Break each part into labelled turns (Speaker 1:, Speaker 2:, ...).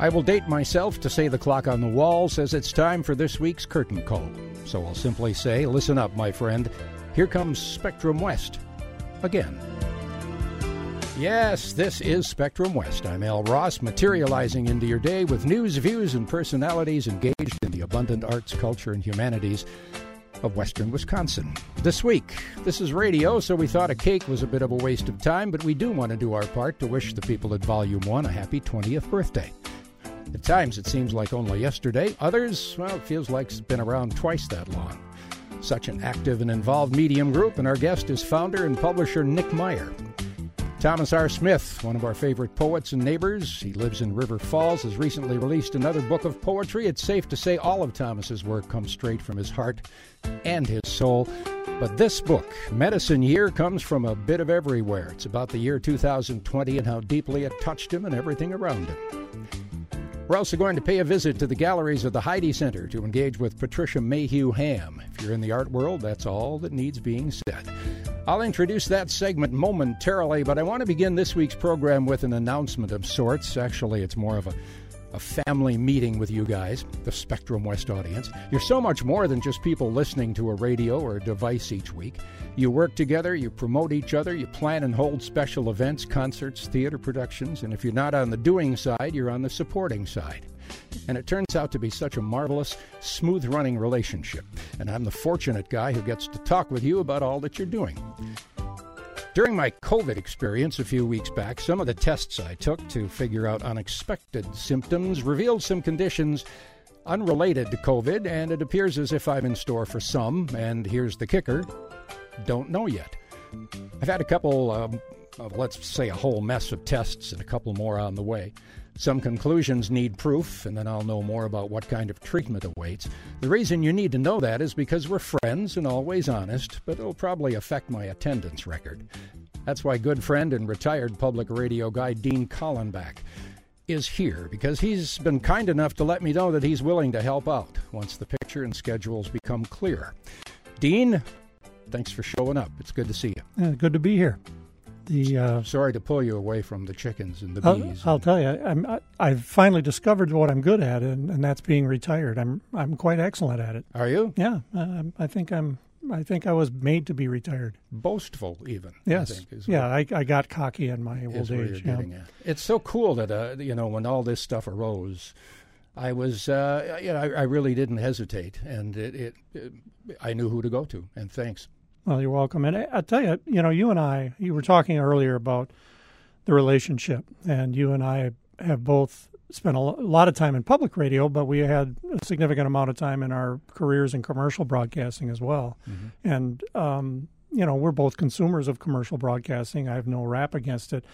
Speaker 1: I will date myself to say the clock on the wall says it's time for this week's curtain call. So I'll simply say, listen up, my friend. Here comes Spectrum West again. Yes, this is Spectrum West. I'm Al Ross, materializing into your day with news, views, and personalities engaged in the abundant arts, culture, and humanities of Western Wisconsin. This week, this is radio, so we thought a cake was a bit of a waste of time, but we do want to do our part to wish the people at Volume 1 a happy 20th birthday. At times, it seems like only yesterday. Others, well, it feels like it's been around twice that long. Such an active and involved medium group, and our guest is founder and publisher Nick Meyer. Thomas R. Smith, one of our favorite poets and neighbors, he lives in River Falls, has recently released another book of poetry. It's safe to say all of Thomas's work comes straight from his heart and his soul. But this book, Medicine Year, comes from a bit of everywhere. It's about the year 2020 and how deeply it touched him and everything around him. We're also going to pay a visit to the galleries of the Heyde Center to engage with Patricia Mayhew Ham. If you're in the art world, that's all that needs being said. I'll introduce that segment momentarily, but I want to begin this week's program with an announcement of sorts. Actually, it's more of a a family meeting with you guys, the Spectrum West audience. You're so much more than just people listening to a radio or a device each week. You work together, you promote each other, you plan and hold special events, concerts, theater productions, and if you're not on the doing side, you're on the supporting side. And it turns out to be such a marvelous, smooth running relationship. And I'm the fortunate guy who gets to talk with you about all that you're doing. During my COVID experience a few weeks back, some of the tests I took to figure out unexpected symptoms revealed some conditions unrelated to COVID, and it appears as if I'm in store for some. And here's the kicker don't know yet. I've had a couple, um, of, let's say, a whole mess of tests and a couple more on the way. Some conclusions need proof, and then I'll know more about what kind of treatment awaits. The reason you need to know that is because we're friends and always honest, but it'll probably affect my attendance record. That's why good friend and retired public radio guy Dean Kallenbach is here because he's been kind enough to let me know that he's willing to help out once the picture and schedules become clear. Dean, thanks for showing up. It's good to see you.
Speaker 2: Yeah, good to be here the. Uh,
Speaker 1: Sorry to pull you away from the chickens and the bees.
Speaker 2: I'll, I'll tell you, I'm, I, I've finally discovered what I'm good at, and, and that's being retired. I'm I'm quite excellent at it.
Speaker 1: Are you?
Speaker 2: Yeah, uh, I think I'm. I think I was made to be retired.
Speaker 1: Boastful, even.
Speaker 2: Yes.
Speaker 1: I think,
Speaker 2: yeah, I, I got cocky in my old age.
Speaker 1: Yeah. It's so cool that uh, you know when all this stuff arose. I was, uh, you know, I, I, really didn't hesitate, and it, it, it, I knew who to go to. And thanks.
Speaker 2: Well, you're welcome. And I, I tell you, you know, you and I, you were talking earlier about the relationship, and you and I have both spent a lot of time in public radio, but we had a significant amount of time in our careers in commercial broadcasting as well. Mm-hmm. And, um, you know, we're both consumers of commercial broadcasting. I have no rap against it.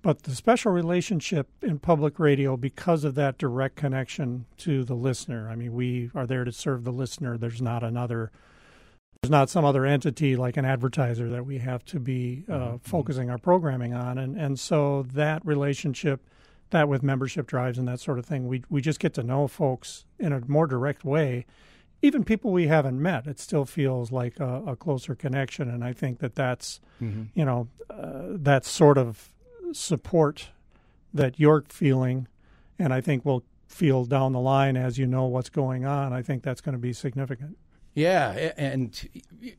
Speaker 2: But the special relationship in public radio, because of that direct connection to the listener, I mean, we are there to serve the listener. There's not another there's not some other entity like an advertiser that we have to be uh, mm-hmm. focusing our programming on, and and so that relationship, that with membership drives and that sort of thing, we we just get to know folks in a more direct way. Even people we haven't met, it still feels like a, a closer connection, and I think that that's mm-hmm. you know uh, that sort of support that you're feeling, and I think will feel down the line as you know what's going on. I think that's going to be significant.
Speaker 1: Yeah, and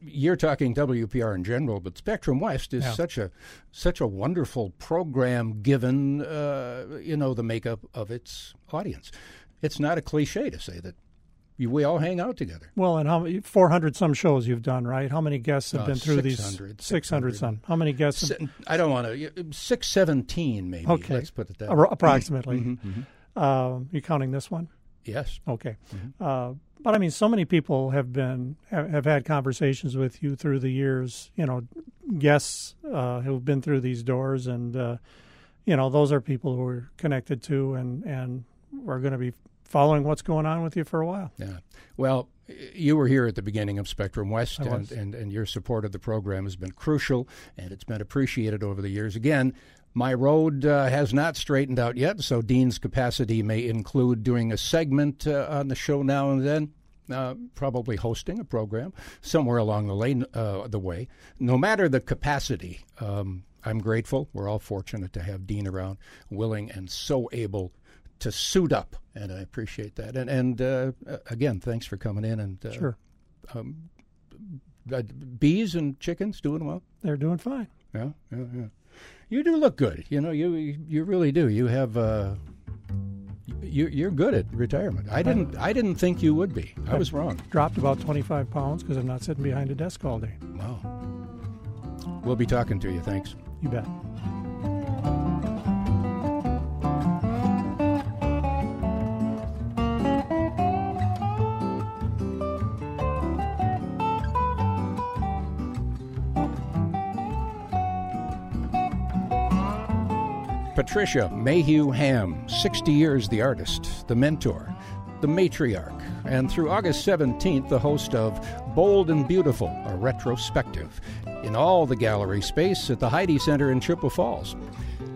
Speaker 1: you're talking WPR in general, but Spectrum West is yeah. such a such a wonderful program given uh, you know the makeup of its audience. It's not a cliche to say that we all hang out together.
Speaker 2: Well, and how many 400 some shows you've done, right? How many guests have uh, been through 600, these 600, some? How many guests? Have...
Speaker 1: I don't want to 617 maybe.
Speaker 2: Okay.
Speaker 1: Let's put it that
Speaker 2: way. Approximately. Mm-hmm, mm-hmm. Uh, you counting this one?
Speaker 1: Yes.
Speaker 2: Okay. Mm-hmm. Uh, but I mean, so many people have been have, have, had conversations with you through the years. You know, guests uh, who've been through these doors, and uh, you know, those are people who are connected to and and are going to be following what's going on with you for a while.
Speaker 1: Yeah. Well, you were here at the beginning of Spectrum West, and, and, and your support of the program has been crucial, and it's been appreciated over the years. Again, my road uh, has not straightened out yet, so Dean's capacity may include doing a segment uh, on the show now and then. Uh, probably hosting a program somewhere along the lane, uh, the way. No matter the capacity, um, I'm grateful. We're all fortunate to have Dean around, willing and so able to suit up, and I appreciate that. And and uh, again, thanks for coming in. And uh,
Speaker 2: Sure.
Speaker 1: um, bees and chickens doing well.
Speaker 2: They're doing fine.
Speaker 1: Yeah, yeah, yeah. You do look good. You know, you you really do. You have. Uh, you, you're good at retirement. I didn't. I didn't think you would be. I was wrong.
Speaker 2: Dropped about 25 pounds because I'm not sitting behind a desk all day.
Speaker 1: Wow. We'll be talking to you. Thanks.
Speaker 2: You bet.
Speaker 1: Patricia Mayhew Ham, 60 years the artist, the mentor, the matriarch, and through August 17th, the host of Bold and Beautiful, a retrospective, in all the gallery space at the Heyde Center in Chippewa Falls.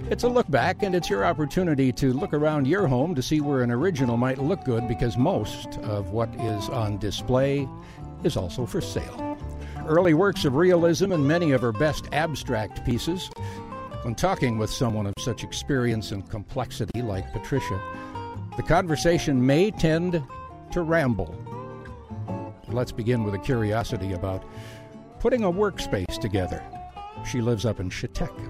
Speaker 1: It's a look back, and it's your opportunity to look around your home to see where an original might look good because most of what is on display is also for sale. Early works of realism and many of her best abstract pieces. When talking with someone of such experience and complexity like Patricia, the conversation may tend to ramble. Let's begin with a curiosity about putting a workspace together. She lives up in Chautauqua.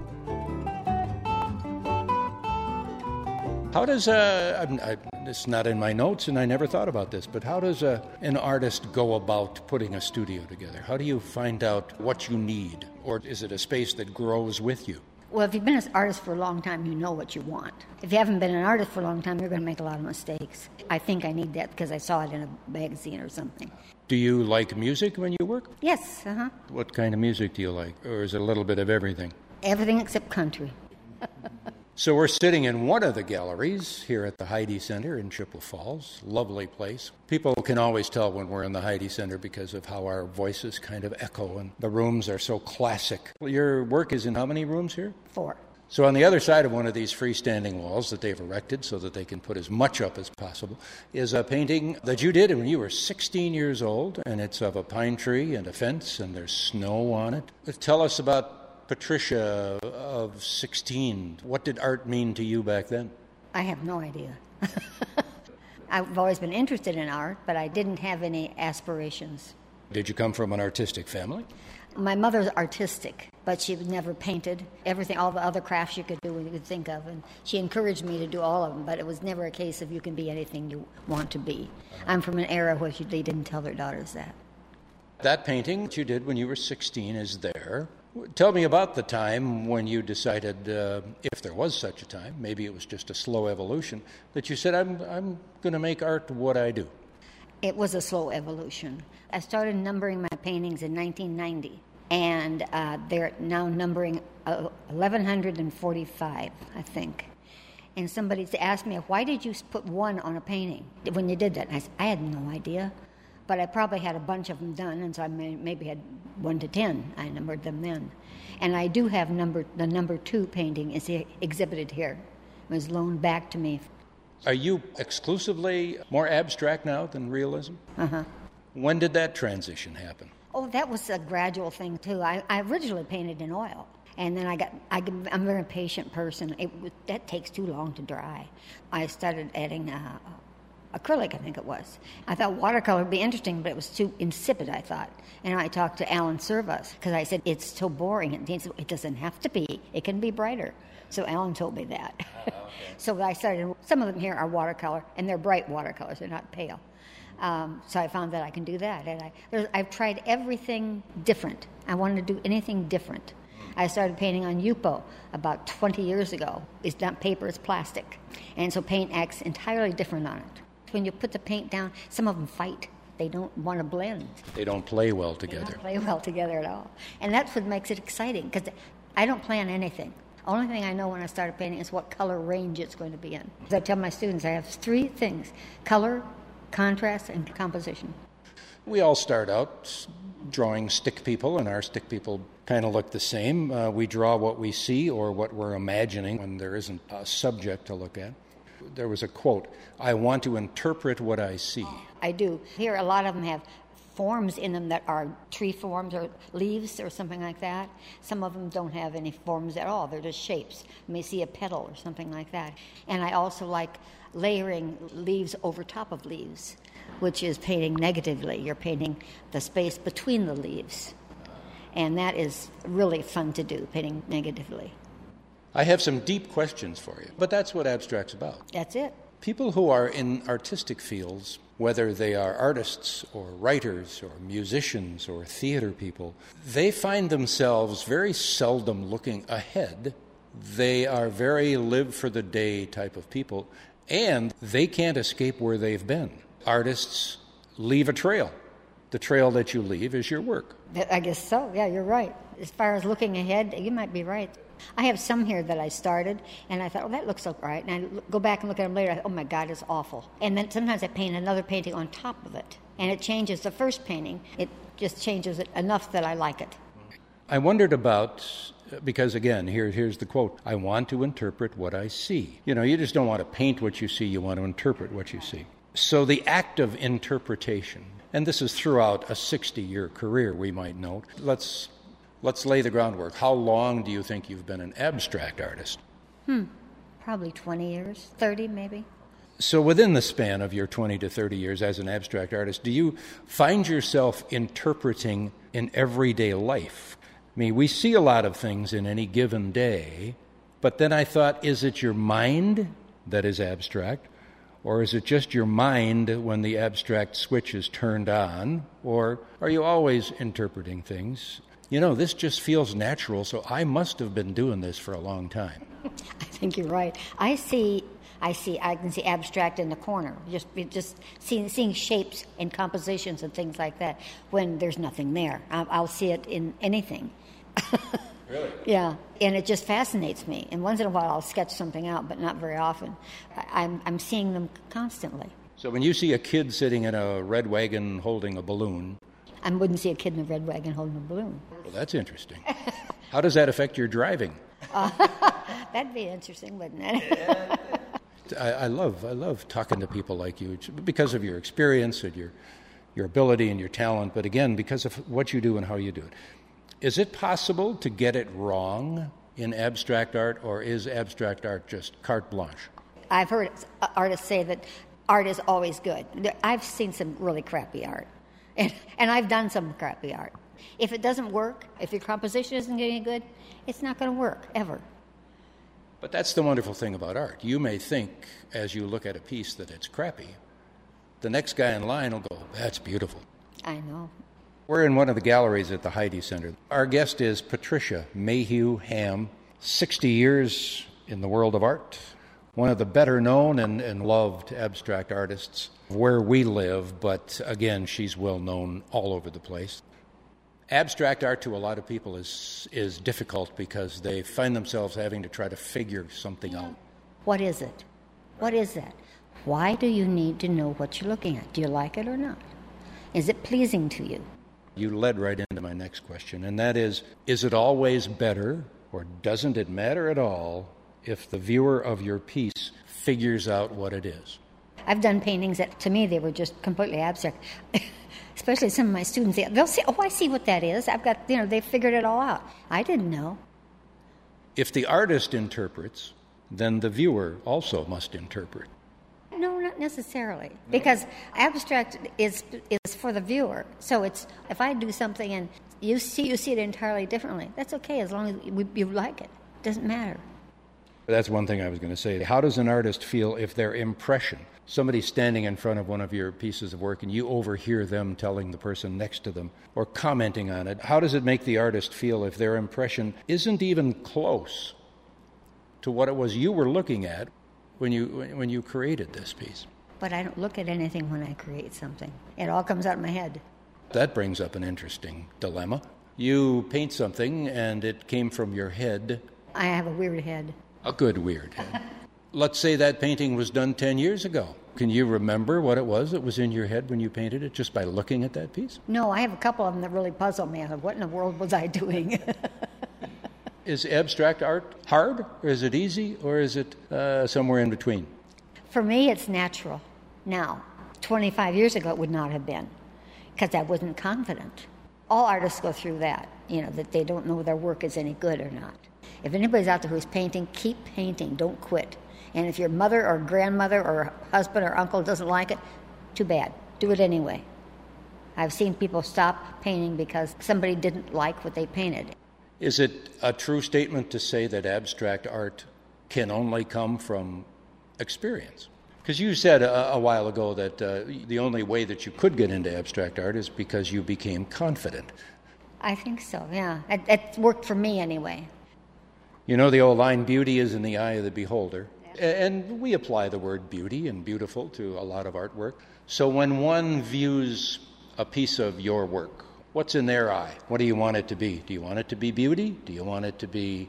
Speaker 1: How does uh, it's not in my notes, and I never thought about this, but how does a, an artist go about putting a studio together? How do you find out what you need, or is it a space that grows with you?
Speaker 3: Well, if you've been an artist for a long time, you know what you want. If you haven't been an artist for a long time, you're going to make a lot of mistakes. I think I need that because I saw it in a magazine or something.
Speaker 1: Do you like music when you work?
Speaker 3: Yes, uh huh.
Speaker 1: What kind of music do you like, or is it a little bit of everything?
Speaker 3: Everything except country.
Speaker 1: So we're sitting in one of the galleries here at the Heyde Center in Chippewa Falls. Lovely place. People can always tell when we're in the Heyde Center because of how our voices kind of echo and the rooms are so classic. Your work is in how many rooms here?
Speaker 3: Four.
Speaker 1: So on the other side of one of these freestanding walls that they've erected so that they can put as much up as possible is a painting that you did when you were 16 years old and it's of a pine tree and a fence and there's snow on it. Tell us about Patricia of 16. What did art mean to you back then?
Speaker 3: I have no idea. I've always been interested in art, but I didn't have any aspirations.
Speaker 1: Did you come from an artistic family?
Speaker 3: My mother's artistic, but she never painted. Everything, all the other crafts you could do, you could think of, and she encouraged me to do all of them. But it was never a case of you can be anything you want to be. I'm from an era where they didn't tell their daughters that.
Speaker 1: That painting that you did when you were 16 is there. Tell me about the time when you decided, uh, if there was such a time, maybe it was just a slow evolution, that you said, I'm, I'm going to make art what I do.
Speaker 3: It was a slow evolution. I started numbering my paintings in 1990, and uh, they're now numbering uh, 1,145, I think. And somebody asked me, Why did you put one on a painting when you did that? And I said, I had no idea. But I probably had a bunch of them done, and so I may, maybe had one to ten. I numbered them then. And I do have number the number two painting is exhibited here. It was loaned back to me.
Speaker 1: Are you exclusively more abstract now than realism?
Speaker 3: Uh huh.
Speaker 1: When did that transition happen?
Speaker 3: Oh, that was a gradual thing too. I, I originally painted in oil, and then I got I, am a very patient person. It that takes too long to dry. I started adding uh, acrylic, I think it was. I thought watercolor would be interesting, but it was too insipid, I thought. And I talked to Alan Servas because I said, it's so boring. And he said, it doesn't have to be, it can be brighter. So Alan told me that. Oh, okay. so I started, some of them here are watercolor, and they're bright watercolors, they're not pale. Um, so I found that I can do that. And I, I've tried everything different. I wanted to do anything different. I started painting on Yupo about 20 years ago. It's not paper, it's plastic. And so paint acts entirely different on it when you put the paint down, some of them fight. They don't want to blend.
Speaker 1: They don't play well together.
Speaker 3: They don't play well together at all. And that's what makes it exciting because I don't plan anything. Only thing I know when I start painting is what color range it's going to be in. As I tell my students, I have three things color, contrast, and composition.
Speaker 1: We all start out drawing stick people, and our stick people kind of look the same. Uh, we draw what we see or what we're imagining when there isn't a subject to look at there was a quote I want to interpret what I see.
Speaker 3: I do. Here, a lot of them have forms in them that are tree forms or leaves or something like that. Some of them don't have any forms at all, they're just shapes. You may see a petal or something like that. And I also like layering leaves over top of leaves, which is painting negatively. You're painting the space between the leaves. And that is really fun to do, painting negatively.
Speaker 1: I have some deep questions for you, but that's what abstract's about.
Speaker 3: That's it.
Speaker 1: People who are in artistic fields, whether they are artists or writers or musicians or theater people, they find themselves very seldom looking ahead. They are very live for the day type of people, and they can't escape where they've been. Artists leave a trail. The trail that you leave is your work.
Speaker 3: I guess so. Yeah, you're right. As far as looking ahead, you might be right. I have some here that I started, and I thought, oh, that looks all right. And I go back and look at them later. I thought, oh my God, it's awful. And then sometimes I paint another painting on top of it, and it changes the first painting. It just changes it enough that I like it.
Speaker 1: I wondered about because again, here, here's the quote I want to interpret what I see. You know, you just don't want to paint what you see, you want to interpret what you see. So the act of interpretation, and this is throughout a 60 year career, we might note. Let's Let's lay the groundwork. How long do you think you've been an abstract artist?
Speaker 3: Hmm, probably 20 years, 30 maybe.
Speaker 1: So, within the span of your 20 to 30 years as an abstract artist, do you find yourself interpreting in everyday life? I mean, we see a lot of things in any given day, but then I thought, is it your mind that is abstract? Or is it just your mind when the abstract switch is turned on? Or are you always interpreting things? You know, this just feels natural, so I must have been doing this for a long time.
Speaker 3: I think you're right. I see. I see. I can see abstract in the corner. Just, just seeing, seeing shapes and compositions and things like that. When there's nothing there, I'll, I'll see it in anything.
Speaker 1: really?
Speaker 3: Yeah, and it just fascinates me. And once in a while, I'll sketch something out, but not very often. I, I'm, I'm seeing them constantly.
Speaker 1: So when you see a kid sitting in a red wagon holding a balloon,
Speaker 3: I wouldn't see a kid in a red wagon holding a balloon.
Speaker 1: Well, that's interesting. How does that affect your driving?
Speaker 3: Uh, that'd be interesting, wouldn't it?
Speaker 1: I, I, love I love talking to people like you because of your experience and your your ability and your talent, but again because of what you do and how you do it. Is it possible to get it wrong in abstract art, or is abstract art just carte blanche?
Speaker 3: I've heard artists say that art is always good. I've seen some really crappy art. And, and I've done some crappy art. If it doesn't work, if your composition isn't getting good, it's not going to work ever.
Speaker 1: But that's the wonderful thing about art. You may think, as you look at a piece, that it's crappy. The next guy in line will go, That's beautiful.
Speaker 3: I know.
Speaker 1: We're in one of the galleries at the Heyde Center. Our guest is Patricia Mayhew Ham, 60 years in the world of art, one of the better known and, and loved abstract artists where we live, but again, she's well known all over the place. Abstract art to a lot of people is, is difficult because they find themselves having to try to figure something out.
Speaker 3: What is it? What is that? Why do you need to know what you're looking at? Do you like it or not? Is it pleasing to you?
Speaker 1: You led right into my next question, and that is Is it always better, or doesn't it matter at all, if the viewer of your piece figures out what it is?
Speaker 3: I've done paintings that to me they were just completely abstract. Especially some of my students, they'll say, "Oh, I see what that is. I've got, you know, they figured it all out. I didn't know."
Speaker 1: If the artist interprets, then the viewer also must interpret.
Speaker 3: No, not necessarily, because abstract is is for the viewer. So it's if I do something and you see you see it entirely differently, that's okay as long as you like it. it doesn't matter.
Speaker 1: That's one thing I was going to say. How does an artist feel if their impression, somebody standing in front of one of your pieces of work and you overhear them telling the person next to them or commenting on it, how does it make the artist feel if their impression isn't even close to what it was you were looking at when you, when you created this piece?
Speaker 3: But I don't look at anything when I create something, it all comes out of my head.
Speaker 1: That brings up an interesting dilemma. You paint something and it came from your head.
Speaker 3: I have a weird head.
Speaker 1: A good weird head. Let's say that painting was done 10 years ago. Can you remember what it was that was in your head when you painted it just by looking at that piece?
Speaker 3: No, I have a couple of them that really puzzle me. What in the world was I doing?
Speaker 1: is abstract art hard, or is it easy, or is it uh, somewhere in between?
Speaker 3: For me, it's natural. Now, 25 years ago, it would not have been. because I wasn't confident. All artists go through that, you know, that they don't know their work is any good or not. If anybody's out there who's painting, keep painting, don't quit. And if your mother or grandmother or husband or uncle doesn't like it, too bad. Do it anyway. I've seen people stop painting because somebody didn't like what they painted.
Speaker 1: Is it a true statement to say that abstract art can only come from experience? Because you said a, a, while ago that uh, the only way that you could get into abstract art is because you became confident.
Speaker 3: I think so, yeah. It, it worked for me anyway.
Speaker 1: You know the old line, beauty is in the eye of the beholder. And we apply the word beauty and beautiful to a lot of artwork. So when one views a piece of your work, what's in their eye? What do you want it to be? Do you want it to be beauty? Do you want it to be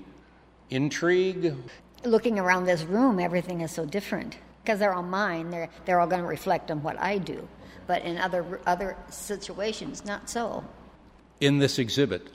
Speaker 1: intrigue?
Speaker 3: Looking around this room, everything is so different because they're all mine. They're, they're all going to reflect on what I do. But in other, other situations, not so.
Speaker 1: In this exhibit,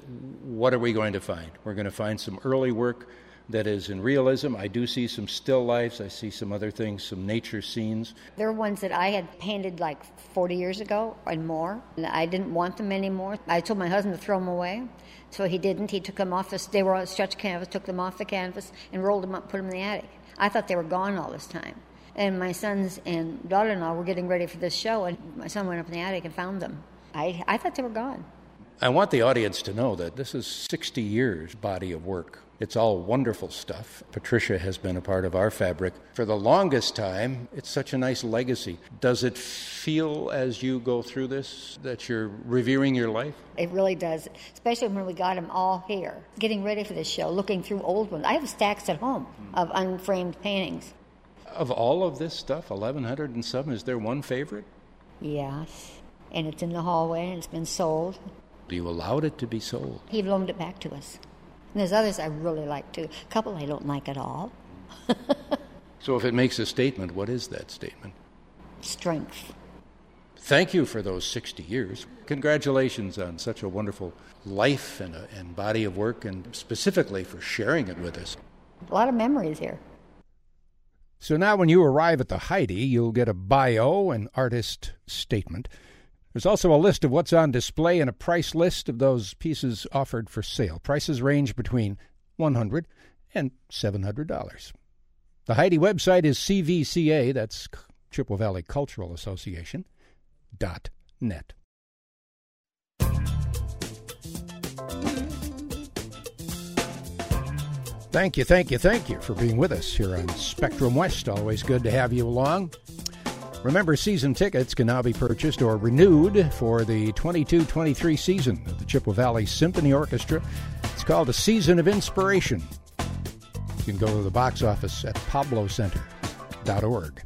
Speaker 1: what are we going to find? We're going to find some early work that is in realism. I do see some still lifes. I see some other things, some nature scenes.
Speaker 3: They're ones that I had painted like 40 years ago and more. And I didn't want them anymore. I told my husband to throw them away. So he didn't. He took them off. The, they were on stretch canvas, took them off the canvas, and rolled them up, put them in the attic. I thought they were gone all this time. And my sons and daughter in law were getting ready for this show, and my son went up in the attic and found them. I, I thought they were gone.
Speaker 1: I want the audience to know that this is 60 years' body of work it's all wonderful stuff. Patricia has been a part of our fabric for the longest time. It's such a nice legacy. Does it feel as you go through this that you're revering your life?
Speaker 3: It really does, especially when we got them all here, getting ready for this show, looking through old ones. I have stacks at home of unframed paintings.
Speaker 1: Of all of this stuff, 1,100 and some, is there one favorite?
Speaker 3: Yes, and it's in the hallway and it's been sold.
Speaker 1: You allowed it to be sold.
Speaker 3: He loaned it back to us. And there's others I really like too. A couple I don't like at all.
Speaker 1: so, if it makes a statement, what is that statement?
Speaker 3: Strength.
Speaker 1: Thank you for those 60 years. Congratulations on such a wonderful life and, a, and body of work, and specifically for sharing it with us.
Speaker 3: A lot of memories here.
Speaker 1: So now, when you arrive at the Heyde, you'll get a bio and artist statement. There's also a list of what's on display and a price list of those pieces offered for sale. Prices range between $100 and $700. The Heyde website is CVCA, that's Chippewa Valley Cultural Association, dot net. Thank you, thank you, thank you for being with us here on Spectrum West. Always good to have you along. Remember, season tickets can now be purchased or renewed for the 22 23 season of the Chippewa Valley Symphony Orchestra. It's called A Season of Inspiration. You can go to the box office at pablocenter.org.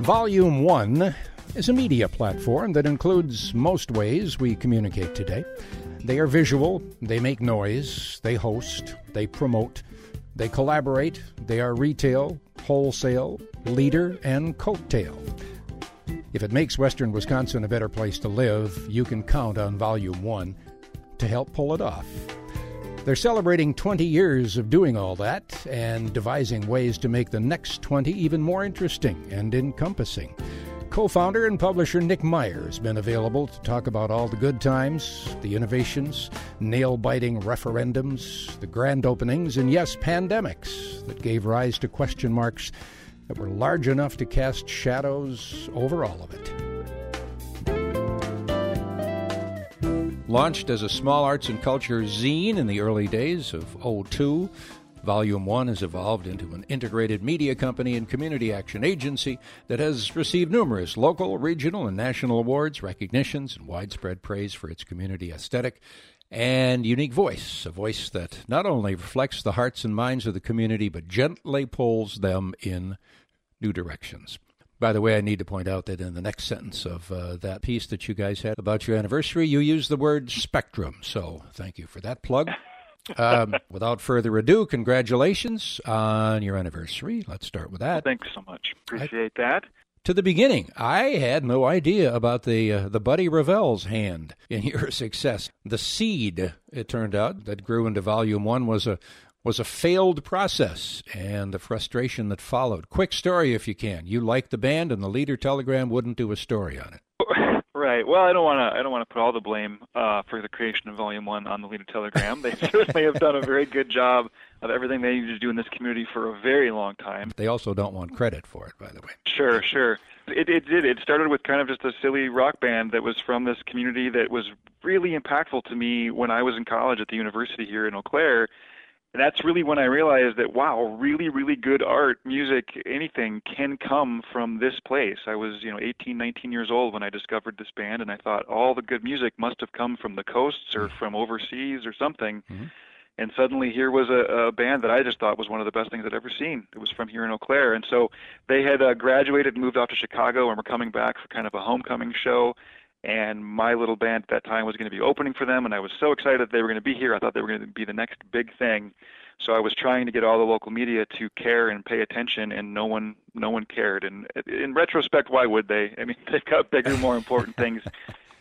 Speaker 1: Volume 1 is a media platform that includes most ways we communicate today. They are visual, they make noise, they host, they promote, they collaborate, they are retail, wholesale, leader, and coattail. If it makes Western Wisconsin a better place to live, you can count on Volume 1 to help pull it off. They're celebrating 20 years of doing all that and devising ways to make the next 20 even more interesting and encompassing. Co founder and publisher Nick Meyer has been available to talk about all the good times, the innovations, nail biting referendums, the grand openings, and yes, pandemics that gave rise to question marks that were large enough to cast shadows over all of it. Launched as a small arts and culture zine in the early days of 02, Volume 1 has evolved into an integrated media company and community action agency that has received numerous local, regional, and national awards, recognitions, and widespread praise for its community aesthetic and unique voice, a voice that not only reflects the hearts and minds of the community, but gently pulls them in new directions. By the way, I need to point out that in the next sentence of uh, that piece that you guys had about your anniversary, you used the word spectrum. So thank you for that plug um, without further ado, congratulations on your anniversary. Let's start with that.
Speaker 4: Thanks so much. Appreciate I, that.
Speaker 1: To the beginning, I had no idea about the uh, the Buddy Ravel's hand in your success. The seed, it turned out, that grew into Volume One was a was a failed process and the frustration that followed. Quick story, if you can. You liked the band, and the Leader Telegram wouldn't do a story on it.
Speaker 4: Right. Well, I don't want to. I don't want to put all the blame uh, for the creation of Volume One on the Leader Telegram. They certainly have done a very good job of everything they need to do in this community for a very long time.
Speaker 1: They also don't want credit for it, by the way.
Speaker 4: Sure, sure. It, it did. It started with kind of just a silly rock band that was from this community that was really impactful to me when I was in college at the university here in Eau Claire and that's really when I realized that wow, really, really good art, music, anything can come from this place. I was, you know, 18, 19 years old when I discovered this band, and I thought all the good music must have come from the coasts or mm-hmm. from overseas or something. Mm-hmm. And suddenly here was a, a band that I just thought was one of the best things I'd ever seen. It was from here in Eau Claire, and so they had uh, graduated, moved off to Chicago, and were coming back for kind of a homecoming show and my little band at that time was going to be opening for them and i was so excited that they were going to be here. I thought they were going to be the next big thing. So i was trying to get all the local media to care and pay attention and no one no one cared. And in retrospect why would they? I mean they've got bigger more important things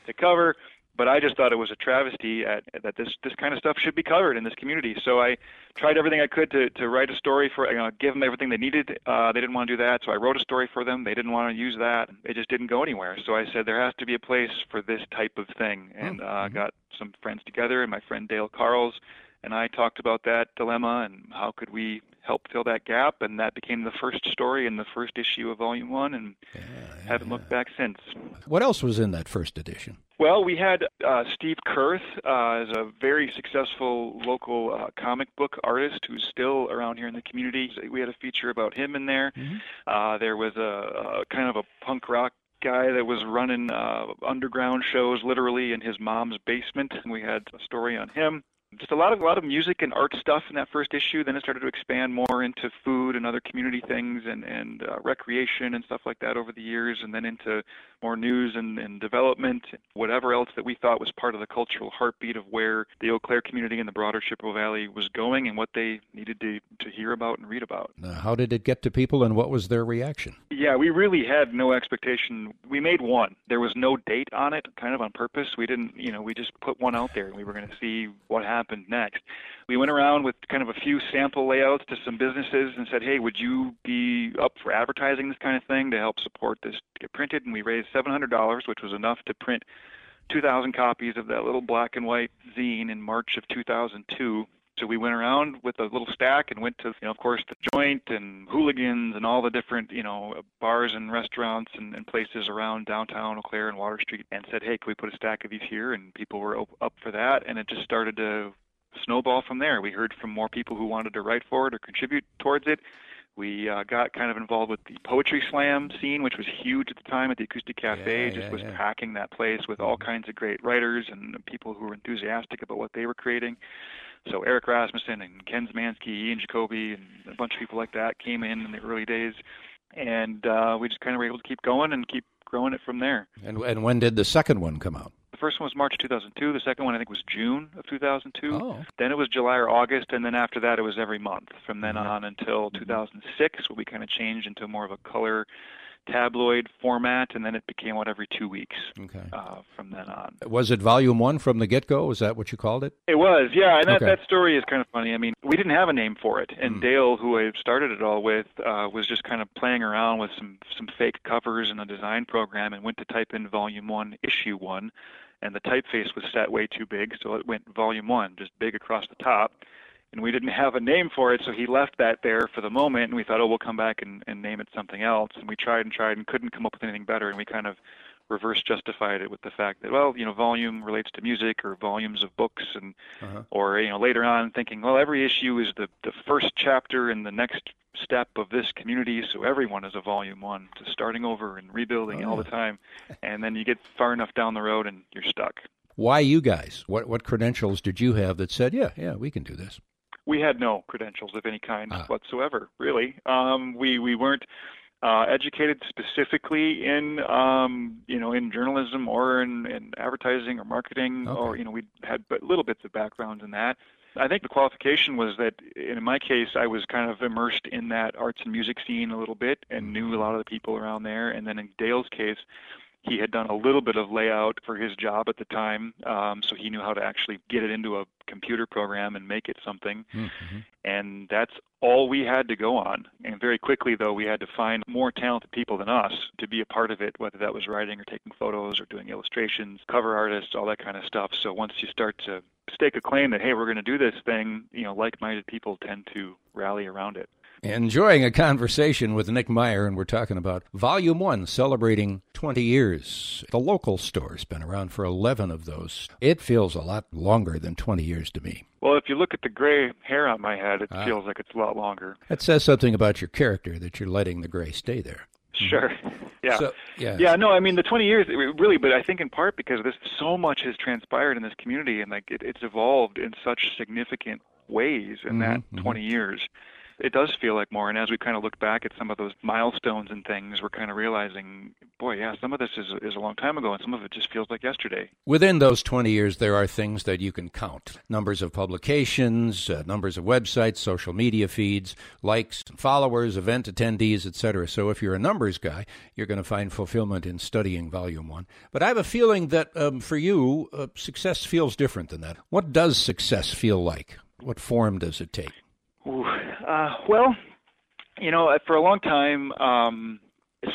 Speaker 4: to cover but I just thought it was a travesty at, that this this kind of stuff should be covered in this community. So I tried everything I could to to write a story for you know give them everything they needed. Uh, they didn't want to do that, so I wrote a story for them. They didn't want to use that. It just didn't go anywhere. So I said there has to be a place for this type of thing, and uh, mm-hmm. got some friends together, and my friend Dale Carls and I talked about that dilemma and how could we help fill that gap, and that became the first story in the first issue of Volume One, and yeah, yeah, haven't looked back since.
Speaker 1: What else was in that first edition?
Speaker 4: Well, we had uh, Steve Kurth uh, as a very successful local uh, comic book artist who's still around here in the community. We had a feature about him in there. Mm-hmm. Uh, there was a, a kind of a punk rock guy that was running uh, underground shows literally in his mom's basement. We had a story on him just a lot of a lot of music and art stuff in that first issue. Then it started to expand more into food and other community things and and uh, recreation and stuff like that over the years, and then into more news and, and development, whatever else that we thought was part of the cultural heartbeat of where the Eau Claire community and the broader Chippewa Valley was going and what they needed to to hear about and read about.
Speaker 1: Now, how did it get to people, and what was their reaction?
Speaker 4: Yeah, we really had no expectation. We made one. There was no date on it, kind of on purpose. We didn't, you know, we just put one out there, and we were going to see what happened happened next. We went around with kind of a few sample layouts to some businesses and said, hey, would you be up for advertising this kind of thing to help support this to get printed? And we raised $700, which was enough to print 2,000 copies of that little black and white zine in March of 2002. So we went around with a little stack and went to, you know, of course, the Joynt and hooligans and all the different, you know, bars and restaurants and, and places around downtown Eau Claire and Water Street and said, hey, can we put a stack of these here? And people were up for that. And it just started to snowball from there. We heard from more people who wanted to write for it or contribute towards it. We uh, got kind of involved with the poetry slam scene, which was huge at the time at the Acoustic Cafe. Yeah, just yeah, was yeah. packing that place with all mm-hmm. kinds of great writers and people who were enthusiastic about what they were creating. So Eric Rasmussen and Ken Szymanski, Ian Jacoby, and a bunch of people like that came in in the early days, and uh, we just kind of were able to keep going and keep growing it from there.
Speaker 1: And and when did the second one come out?
Speaker 4: The first one was March 2002. The second one I think was June of 2002. Oh. Then it was July or August, and then after that it was every month from then mm-hmm. on until 2006, where we kind of changed into more of a color tabloid format, and then it became what every two weeks. Okay. Uh, from then on.
Speaker 1: Was it volume one from the get go? Is that what you called it?
Speaker 4: It was, yeah. And that okay. that story is kind of funny. I mean, we didn't have a name for it, and mm. Dale, who I started it all with, uh, was just kind of playing around with some some fake covers in a design program, and went to type in volume one, issue one, and the typeface was set way too big, so it went volume one, just big across the top and we didn't have a name for it, so he left that there for the moment, and we thought, oh, we'll come back and, and name it something else. And we tried and tried and couldn't come up with anything better, and we kind of reverse justified it with the fact that, well, you know, volume relates to music or volumes of books, and uh-huh. or you know, later on thinking, well, every issue is the the first chapter in the next step of this community, so everyone is a volume one, to starting over and rebuilding oh, all the time, and then you get far enough down the road and you're stuck.
Speaker 1: Why you guys? What what credentials did you have that said, yeah, yeah, we can do this?
Speaker 4: We had no credentials of any kind ah. whatsoever, really. Um, we we weren't uh, educated specifically in um, you know in journalism or in, in advertising or marketing, okay. or you know we had but little bits of background in that. I think the qualification was that in my case, I was kind of immersed in that arts and music scene a little bit and knew a lot of the people around there. And then in Dale's case, He had done a little bit of layout for his job at the time, um, so he knew how to actually get it into a computer program and make it something. Mm-hmm. And that's all we had to go on. And very quickly, though, we had to find more talented people than us to be a part of it, whether that was writing or taking photos or doing illustrations, cover artists, all that kind of stuff. So once you start to stake a claim that, hey, we're going to do this thing, you know, like minded people tend to rally around it.
Speaker 1: Enjoying a conversation with Nick Meyer, and we're talking about Volume 1 celebrating 20 years. The local store's been around for 11 of those. It feels a lot longer than 20 years to me.
Speaker 4: Well, if you look at the gray hair on my head, it ah. feels like it's a lot longer.
Speaker 1: That says something about your character that you're letting the gray stay there.
Speaker 4: Sure. Yeah. So, yeah. Yeah. No, I mean the 20 years really, but I think in part because this so much has transpired in this community and like it, it's evolved in such significant ways in mm-hmm, that mm-hmm. 20 years it does feel like more. And as we kind of look back at some of those milestones and things, we're kind of realizing, boy, yeah, some of this is is a long time ago, and some of it just feels like yesterday.
Speaker 1: Within those 20 years, there are things that you can count: numbers of publications, uh, numbers of websites, social media feeds, likes, followers, event attendees, etc. So if you're a numbers guy, you're going to find fulfillment in studying Volume One. But I have a feeling that um, for you, uh, success feels different than that. What does success feel like? What form does it take?
Speaker 4: Ooh, uh, well, you know, for a long time, um,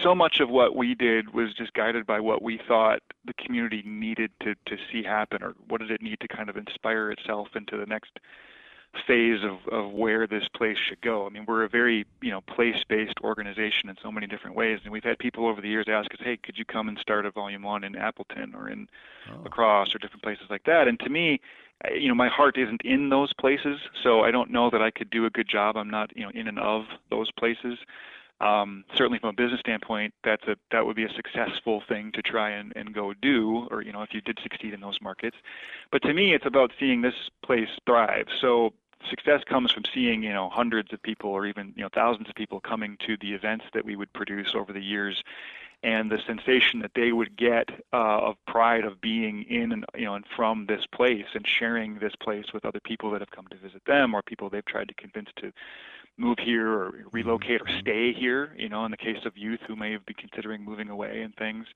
Speaker 4: so much of what we did was just guided by what we thought the community needed to to see happen, or what did it need to kind of inspire itself into the next phase of, of where this place should go. I mean, we're a very, you know, place-based organization in so many different ways, and we've had people over the years ask us, "Hey, could you come and start a volume one in Appleton or in oh. La Crosse or different places like that?" And to me, you know, my heart isn't in those places, so I don't know that I could do a good job. I'm not, you know, in and of those places. Um, certainly, from a business standpoint, that's a that would be a successful thing to try and, and go do, or you know, if you did succeed in those markets. But to me, it's about seeing this place thrive. So success comes from seeing you know hundreds of people or even you know thousands of people coming to the events that we would produce over the years and the sensation that they would get uh, of pride of being in and you know and from this place and sharing this place with other people that have come to visit them or people they've tried to convince to move here or relocate or mm-hmm. stay here you know in the case of youth who may be considering moving away and things.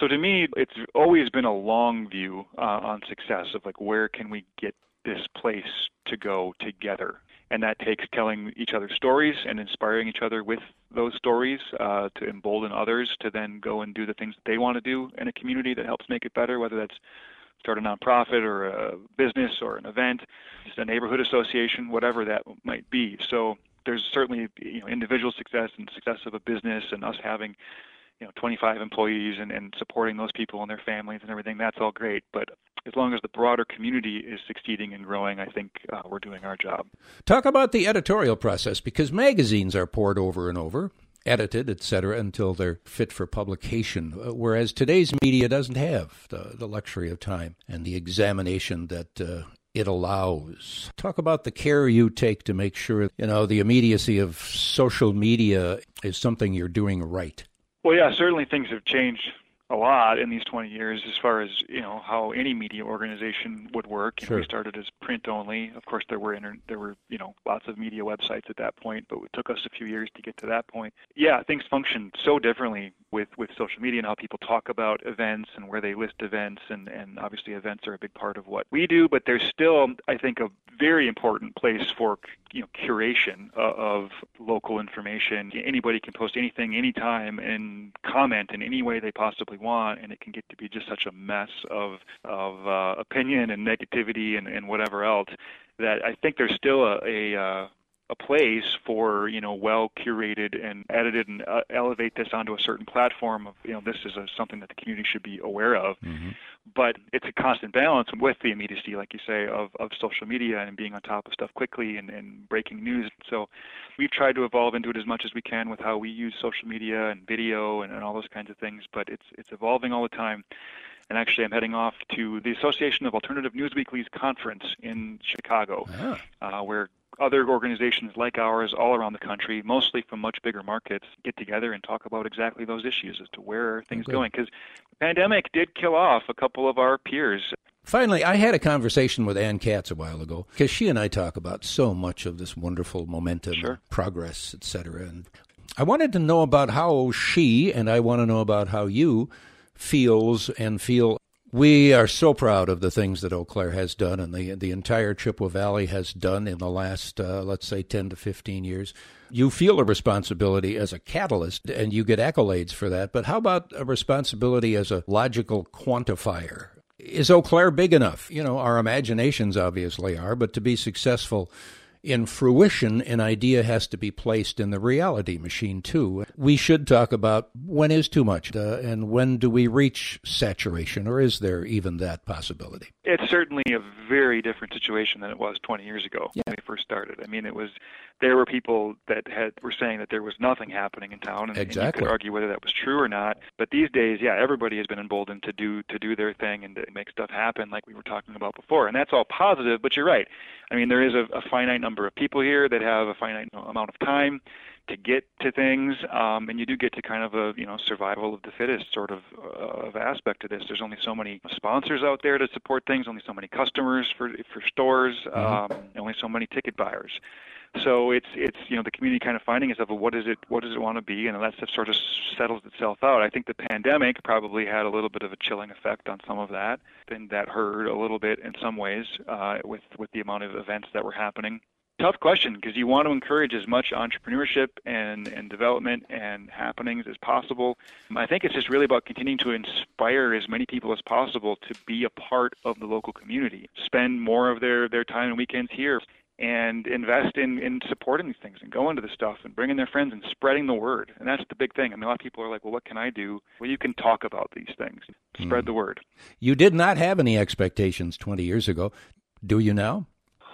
Speaker 4: So to me it's always been a long view uh, on success of like where can we get this place to go together and that takes telling each other stories and inspiring each other with those stories uh, to embolden others to then go and do the things that they want to do in a community that helps make it better, whether that's start a nonprofit or a business or an event, just a neighborhood association, whatever that might be. So there's certainly you know individual success and success of a business and us having you know 25 employees and, and supporting those people and their families and everything that's all great but as long as the broader community is succeeding and growing i think uh, we're doing our job
Speaker 1: talk about the editorial process because magazines are poured over and over edited etc until they're fit for publication uh, whereas today's media doesn't have the, the luxury of time and the examination that uh, it allows. Talk about the care you take to make sure, you know, the immediacy of social media is something you're doing right.
Speaker 4: Well, yeah, certainly things have changed a lot in these 20 years as far as you know how any media organization would work. You sure. know, we started as print only. Of course, there were inter- there were you know lots of media websites at that point, but it took us a few years to get to that point. Yeah, things function so differently with with social media and how people talk about events and where they list events, and and obviously events are a big part of what we do. But there's still, I think, a very important place for you know curation of local information. Anybody can post anything anytime and comment in any way they possibly want, and it can get to be just such a mess of of uh, opinion and negativity and, and whatever else that I think there's still a, a uh, a place for you know well curated and edited and uh, elevate this onto a certain platform of you know this is a, something that the community should be aware of mm-hmm. but it's a constant balance with the immediacy like you say of, of social media and being on top of stuff quickly and, and breaking news so we've tried to evolve into it as much as we can with how we use social media and video and, and all those kinds of things but it's it's evolving all the time and actually I'm heading off to the Association of Alternative News Weeklies conference in Chicago, ah. uh, where other organizations like ours all around the country, mostly from much bigger markets, get together and talk about exactly those issues as to where are things okay. going. Because the pandemic did kill off a couple of our peers.
Speaker 1: Finally, I had a conversation with Ann Katz a while ago because she and I talk about so much of this wonderful momentum,
Speaker 4: sure.
Speaker 1: progress, etc. And I wanted to know about how she and I want to know about how you feels and feel we are so proud of the things that Eau Claire has done and the the entire Chippewa Valley has done in the last, uh, let's say, 10 to 15 years. You feel a responsibility as a catalyst and you get accolades for that, but how about a responsibility as a logical quantifier? Is Eau Claire big enough? You know, our imaginations obviously are, but to be successful in fruition, an idea has to be placed in the reality machine too. We should talk about when is too much uh, and when do we reach saturation, or is there even that possibility?
Speaker 4: It's certainly a very different situation than it was 20 years ago yeah. when we first started. I mean, it was there were people that had were saying that there was nothing happening in town, and,
Speaker 1: exactly. and
Speaker 4: you could argue whether that was true or not. But these days, yeah, everybody has been emboldened to do to do their thing and to make stuff happen, like we were talking about before, and that's all positive. But you're right. I mean, there is a, a finite number of people here that have a finite amount of time to get to things, um, and you do get to kind of a you know survival of the fittest sort of uh, of aspect to this. There's only so many sponsors out there to support things, only so many customers for for stores, mm-hmm. um, only so many ticket buyers. So it's it's you know the community kind of finding itself of what is it what does it want to be and that stuff sort of settles itself out. I think the pandemic probably had a little bit of a chilling effect on some of that, and that hurt a little bit in some ways uh, with with the amount of events that were happening. Tough question because you want to encourage as much entrepreneurship and, and development and happenings as possible. I think it's just really about continuing to inspire as many people as possible to be a part of the local community, spend more of their, their time and weekends here and invest in, in supporting these things and going to the stuff and bringing their friends and spreading the word. And that's the big thing. I mean, a lot of people are like, well, what can I do? Well, you can talk about these things, spread mm. the word.
Speaker 1: You did not have any expectations 20 years ago. Do you now?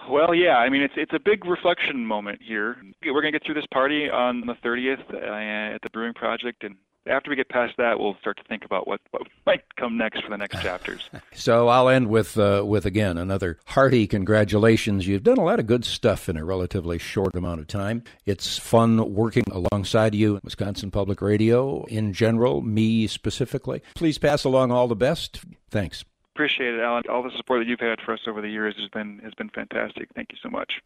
Speaker 4: Well, yeah. I mean, it's it's a big reflection moment here. We're going to get through this party on the 30th uh, at the Brewing Projekt, and after we get past that, we'll start to think about what, what might come next for the next chapters.
Speaker 1: so I'll end with uh, with again another hearty congratulations. You've done a lot of good stuff in a relatively short amount of time. It's fun working alongside you, Wisconsin Public Radio in general, me specifically. Please pass along all the best. Thanks.
Speaker 4: Appreciate it, Alan. All the support that you've had for us over the years has been has been fantastic. Thank you so much.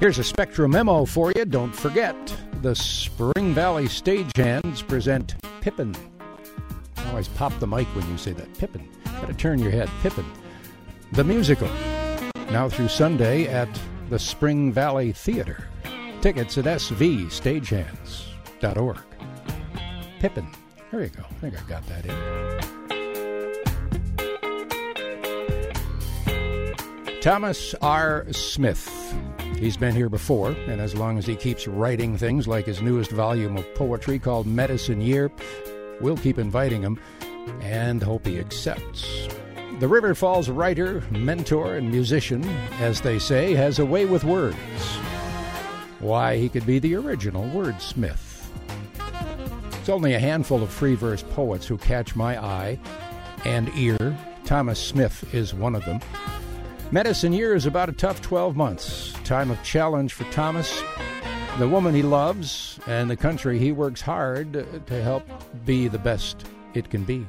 Speaker 1: Here's a Spectrum memo for you. Don't forget, the Spring Valley Stagehands present Pippin. I always pop the mic when you say that. Pippin. Gotta turn your head. Pippin. The musical. Now through Sunday at the Spring Valley Theater. Tickets at svstagehands.org. Pippin. There you go. I think I got that in. Thomas R. Smith He's been here before, and as long as he keeps writing things like his newest volume of poetry called Medicine Year, we'll keep inviting him and hope he accepts. The River Falls writer, mentor, and musician, as they say, has a way with words. Why, he could be the original wordsmith. It's only a handful of free verse poets who catch my eye and ear. Thomas Smith is one of them. Medicine year is about a tough 12 months. Time of challenge for Thomas, the woman he loves, and the country he works hard to help be the best it can be.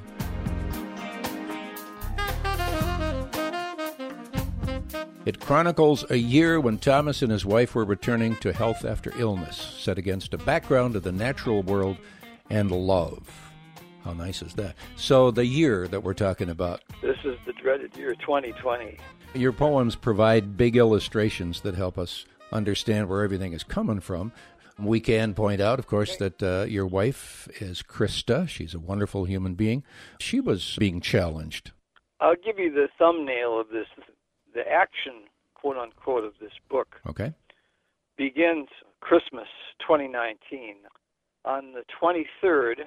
Speaker 1: It chronicles a year when Thomas and his wife were returning to health after illness, set against a background of the natural world and love. How nice is that? So, the year that we're talking about.
Speaker 5: This is the dreaded year 2020.
Speaker 1: Your poems provide big illustrations that help us understand where everything is coming from. We can point out, of course, that uh, your wife is Krista. She's a wonderful human being. She was being challenged.
Speaker 5: I'll give you the thumbnail of this. The action, quote unquote, of this book.
Speaker 1: Okay.
Speaker 5: Begins Christmas 2019. On the 23rd,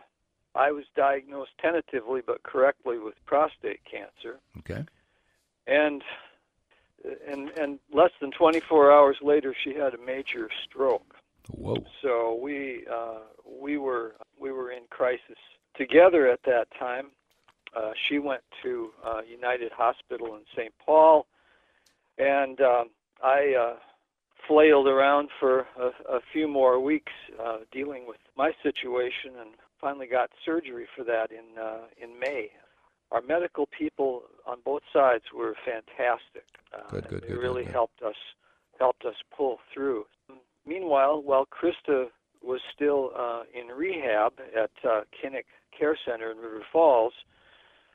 Speaker 5: I was diagnosed tentatively but correctly with prostate cancer.
Speaker 1: Okay.
Speaker 5: And and and less than 24 hours later, she had a major stroke.
Speaker 1: Whoa!
Speaker 5: So we uh, we were we were in crisis together at that time, Uh, she went to uh, United Hospital in St. Paul, and um, I uh, flailed around for a, a few more weeks uh, dealing with my situation, and finally got surgery for that in uh, in May. Our medical people on both sides were fantastic.
Speaker 1: Uh, good, good,
Speaker 5: they
Speaker 1: good.
Speaker 5: really
Speaker 1: good.
Speaker 5: helped us helped us pull through. Meanwhile, while Krista was still uh, in rehab at uh, Kinnick Care Center in River Falls,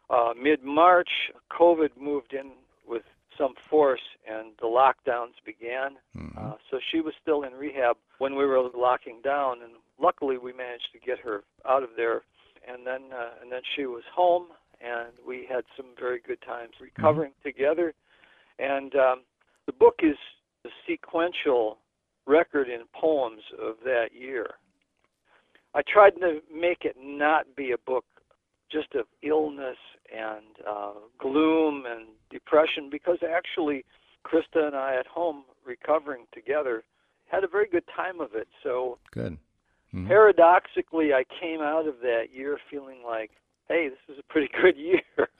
Speaker 5: uh, mid March, COVID moved in with some force and the lockdowns began.
Speaker 1: Mm-hmm.
Speaker 5: Uh, so she was still in rehab when we were locking down, and luckily we managed to get her out of there. And then, uh, and then she was home, and we had some very good times recovering mm-hmm. together. And um, the book is a sequential record in poems of that year. I tried to make it not be a book just of illness and uh, gloom and depression because actually Krista and I at home recovering together had a very good time of it. So
Speaker 1: good.
Speaker 5: Mm-hmm. Paradoxically, I came out of that year feeling like, hey, this is a pretty good year.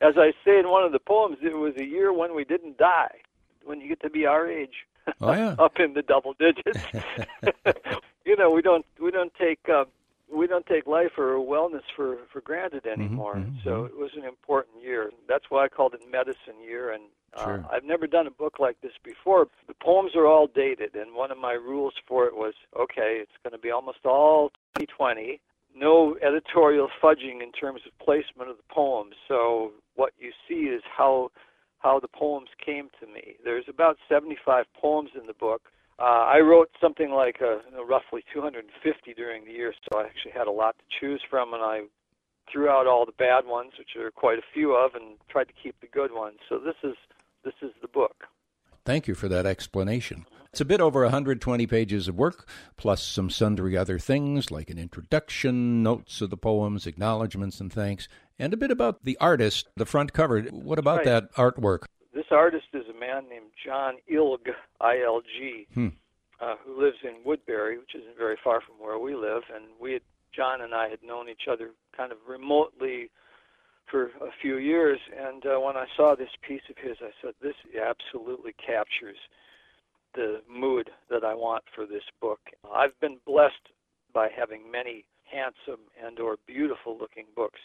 Speaker 5: As I say in one of the poems, it was a year when we didn't die. When you get to be our age,
Speaker 1: oh, yeah.
Speaker 5: up in the double digits, you know, we don't we don't take uh, we don't take life or wellness for for granted anymore.
Speaker 1: Mm-hmm,
Speaker 5: so
Speaker 1: mm-hmm.
Speaker 5: it was an important year. That's why I called it medicine year. And uh,
Speaker 1: sure.
Speaker 5: I've never done a book like this before. The poems are all dated, and one of my rules for it was okay, it's going to be almost all 2020. No editorial fudging in terms of placement of the poems. So what you see is how how the poems came to me. There's about 75 poems in the book. Uh, I wrote something like uh, roughly 250 during the year, so I actually had a lot to choose from, and I threw out all the bad ones, which are quite a few of, and tried to keep the good ones. So this is this is the book.
Speaker 1: Thank you for that explanation. It's a bit over 120 pages of work, plus some sundry other things like an introduction, notes of the poems, acknowledgments, and thanks, and a bit about the artist, the front cover. What about
Speaker 5: right.
Speaker 1: that artwork?
Speaker 5: This artist is a man named John Ilg, I L G,
Speaker 1: hmm.
Speaker 5: uh, who lives in Woodbury, which isn't very far from where we live. And we had, John and I had known each other kind of remotely for a few years. And uh, when I saw this piece of his, I said, this absolutely captures the mood that I want for this book. I've been blessed by having many handsome and or beautiful looking books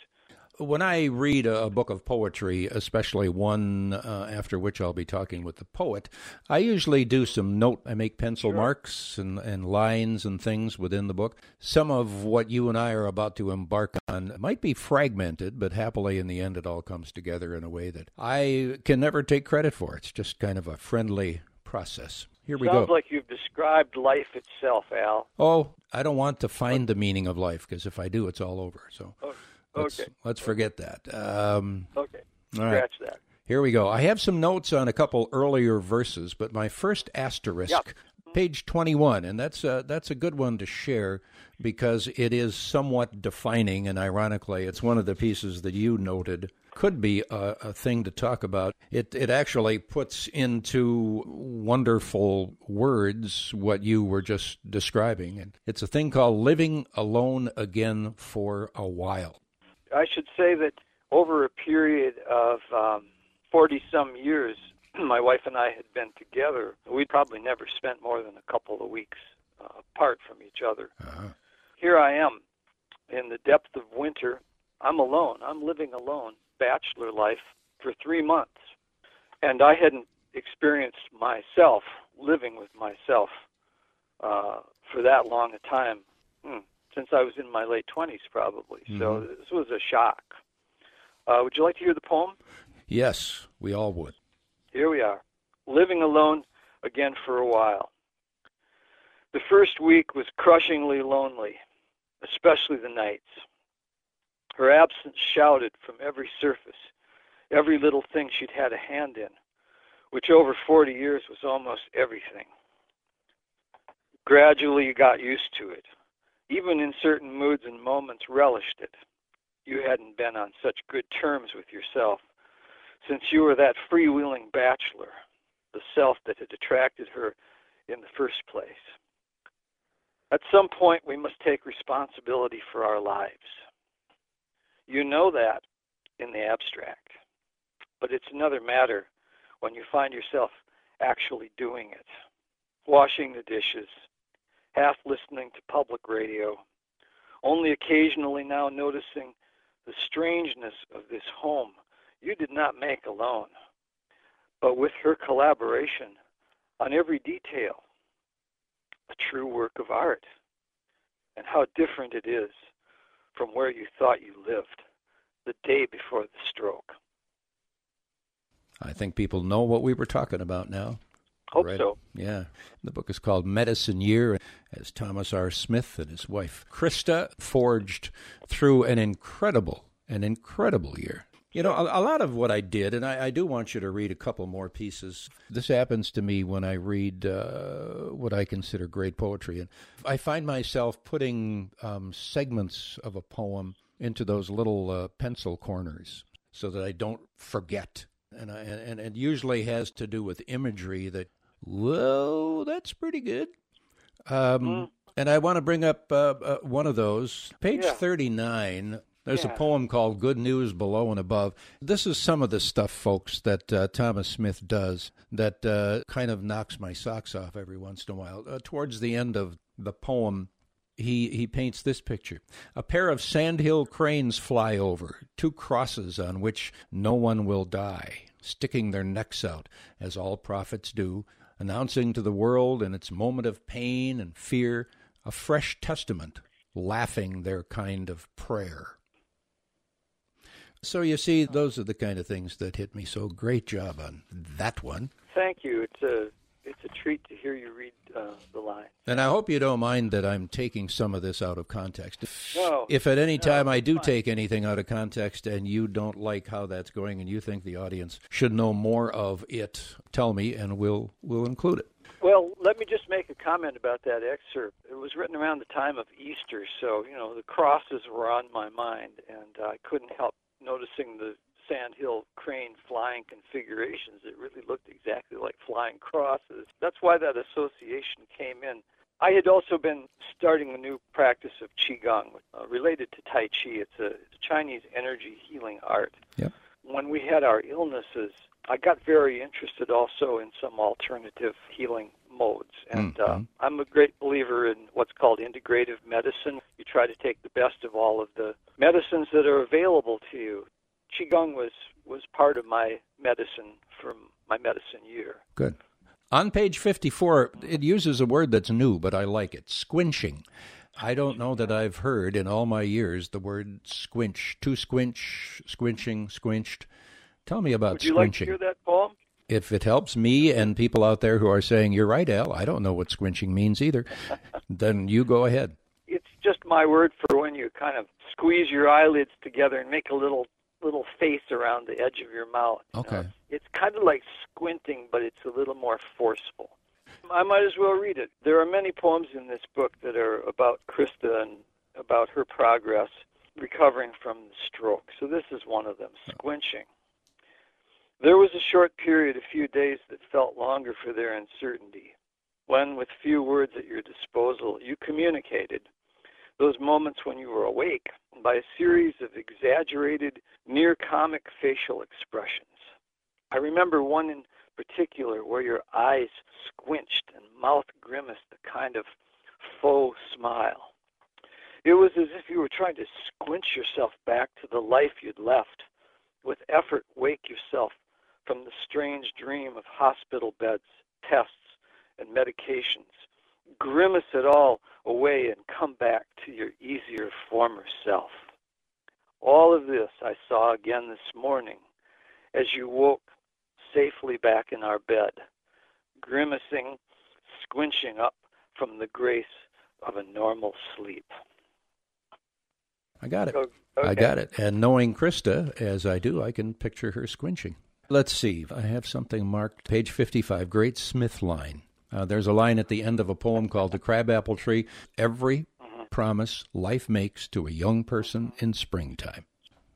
Speaker 1: when I read a, book of poetry, especially one uh, after which I'll be talking with the poet, I usually do some note. I make pencil
Speaker 5: sure.
Speaker 1: marks and, and lines and things within the book. Some of what you and I are about to embark on might be fragmented, but happily in the end it all comes together in a way that I can never take credit for. It's just kind of a friendly process. Here we go.
Speaker 5: Sounds
Speaker 1: go.
Speaker 5: like you've described life itself, Al.
Speaker 1: Oh, I don't want to find the meaning of life because if I do, it's all over. So.
Speaker 5: Okay.
Speaker 1: Let's,
Speaker 5: okay.
Speaker 1: let's forget that. Um,
Speaker 5: okay.
Speaker 1: all right.
Speaker 5: Scratch that.
Speaker 1: Here we go. I have some notes on a couple earlier verses, but my first asterisk,
Speaker 5: Yep.
Speaker 1: page 21, and that's a, that's a good one to share because it is somewhat defining, and ironically, it's one of the pieces that you noted could be a, a thing to talk about. It it actually puts into wonderful words what you were just describing, and it's a thing called living alone again for a while.
Speaker 5: I should say that over a period of forty um, some years, my wife and I had been together. We probably never spent more than a couple of weeks uh, apart from each other.
Speaker 1: Uh-huh.
Speaker 5: Here I am in the depth of winter. I'm alone. I'm living alone, bachelor life for three months, and I hadn't experienced myself living with myself uh, for that long a time. Hmm since I was in my late 20s, probably.
Speaker 1: Mm-hmm.
Speaker 5: So this was a shock. Uh, would you like to hear the poem?
Speaker 1: Yes, we all would.
Speaker 5: Here we are, living alone again for a while. The first week was crushingly lonely, especially the nights. Her absence shouted from every surface, every little thing she'd had a hand in, which over 40 years was almost everything. Gradually, you got used to it even in certain moods and moments, relished it. You hadn't been on such good terms with yourself since you were that freewheeling bachelor, the self that had attracted her in the first place. At some point, we must take responsibility for our lives. You know that in the abstract, but it's another matter when you find yourself actually doing it. Washing the dishes, half listening to public radio, only occasionally now noticing the strangeness of this home you did not make alone, but with her collaboration on every detail, a true work of art, and how different it is from where you thought you lived the day before the stroke.
Speaker 1: I think people know what we were talking about now.
Speaker 5: Hope
Speaker 1: Right.
Speaker 5: so.
Speaker 1: Yeah. The book is called Medicine Year, as Thomas R. Smith and his wife Krista forged through an incredible, an incredible year. You know, a, a lot of what I did, and I, I do want you to read a couple more pieces. This happens to me when I read uh, what I consider great poetry. And I find myself putting um, segments of a poem into those little uh, pencil corners so that I don't forget. And, I, and and it usually has to do with imagery that, whoa, that's pretty good. Um, And I want to bring up uh, uh, one of those. Page
Speaker 5: Yeah.
Speaker 1: 39, there's a poem called Good News Below and Above. This is some of the stuff, folks, that uh, Thomas Smith does that uh, kind of knocks my socks off every once in a while. Uh, towards the end of the poem, he, he paints this picture. A pair of sandhill cranes fly over, two crosses on which no one will die, sticking their necks out, as all prophets do, announcing to the world in its moment of pain and fear a fresh testament, laughing their kind of prayer. So you see, those are the kind of things that hit me. So great job on that one.
Speaker 5: Thank you. It's a it's a treat to hear you read uh, the.
Speaker 1: And I hope you don't mind that I'm taking some of this out of context.
Speaker 5: No,
Speaker 1: If at any
Speaker 5: no,
Speaker 1: time I do
Speaker 5: fine.
Speaker 1: take anything out of context and you don't like how that's going and you think the audience should know more of it, tell me and we'll we'll include it.
Speaker 5: Well, let me just make a comment about that excerpt. It was written around the time of Easter, so you know the crosses were on my mind, and I couldn't help noticing the sandhill crane flying configurations. It really looked exactly like flying crosses. That's why that association came in. I had also been starting a new practice of qigong uh, related to tai chi. It's a Chinese energy healing art.
Speaker 1: Yep.
Speaker 5: When we had our illnesses, I got very interested also in some alternative healing modes. And uh,
Speaker 1: Mhm.
Speaker 5: I'm a great believer in what's called integrative medicine. You try to take the best of all of the medicines that are available to you. Qigong was, was part of my medicine from my medicine year.
Speaker 1: Good. On page 54, it uses a word that's new, but I like it squinching. I don't know that I've heard in all my years the word squinch. To squinch, squinching, squinched. Tell me about
Speaker 5: Would you like to
Speaker 1: squinching.
Speaker 5: hear that poem?
Speaker 1: if it helps me and people out there who are saying, You're right, Al, I don't know what squinching means either, then you go ahead.
Speaker 5: It's just my word for when you kind of squeeze your eyelids together and make a little little face around the edge of your mouth. you know.
Speaker 1: Okay.
Speaker 5: It's kind of like squinting, but it's a little more forceful. I might as well read it. There are many poems in this book that are about Krista and about her progress recovering from the stroke. So this is one of them, squinching. There was a short period, a few days, that felt longer for their uncertainty, when, with few words at your disposal, you communicated those moments when you were awake by a series of exaggerated, near comic facial expressions. I remember one in particular where your eyes squinched and mouth grimaced a kind of faux smile. It was as if you were trying to squinch yourself back to the life you'd left, with effort wake yourself from the strange dream of hospital beds, tests, and medications. Grimace it all away and come back to your easier former self. All of this I saw again this morning as you woke safely back in our bed, grimacing, squinching up from the grace of a normal sleep.
Speaker 1: I got it.
Speaker 5: So,
Speaker 1: I got it. And knowing Krista, as I do, I can picture her squinching. Let's see. I have something marked. Page 55, Great Smith line. Uh, there's a line at the end of a poem called The Crabapple Tree. Every promise life makes to a young person in springtime.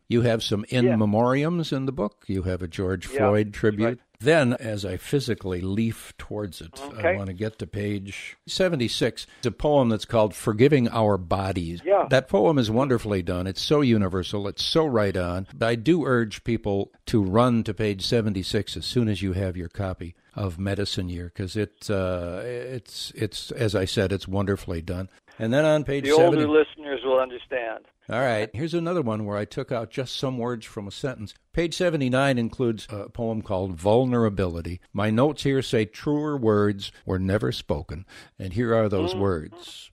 Speaker 1: You have some in
Speaker 5: Yeah.
Speaker 1: memoriams in the book. You have a George
Speaker 5: Yeah,
Speaker 1: Floyd tribute.
Speaker 5: right.
Speaker 1: Then, as I physically leaf towards it,
Speaker 5: Okay.
Speaker 1: I want to get to page 76. It's a poem that's called Forgiving Our Bodies.
Speaker 5: Yeah.
Speaker 1: That poem is wonderfully done. It's so universal, it's so right on. But I do urge people to run to page 76 as soon as you have your copy of Medicine Year because it, uh, it's, it's, as I said, it's wonderfully done. And then on page
Speaker 5: The
Speaker 1: 70.
Speaker 5: older listeners will understand.
Speaker 1: All right. Here's another one where I took out just some words from a sentence. Page 79 includes a poem called Vulnerability. My notes here say truer words were never spoken. And here are those words.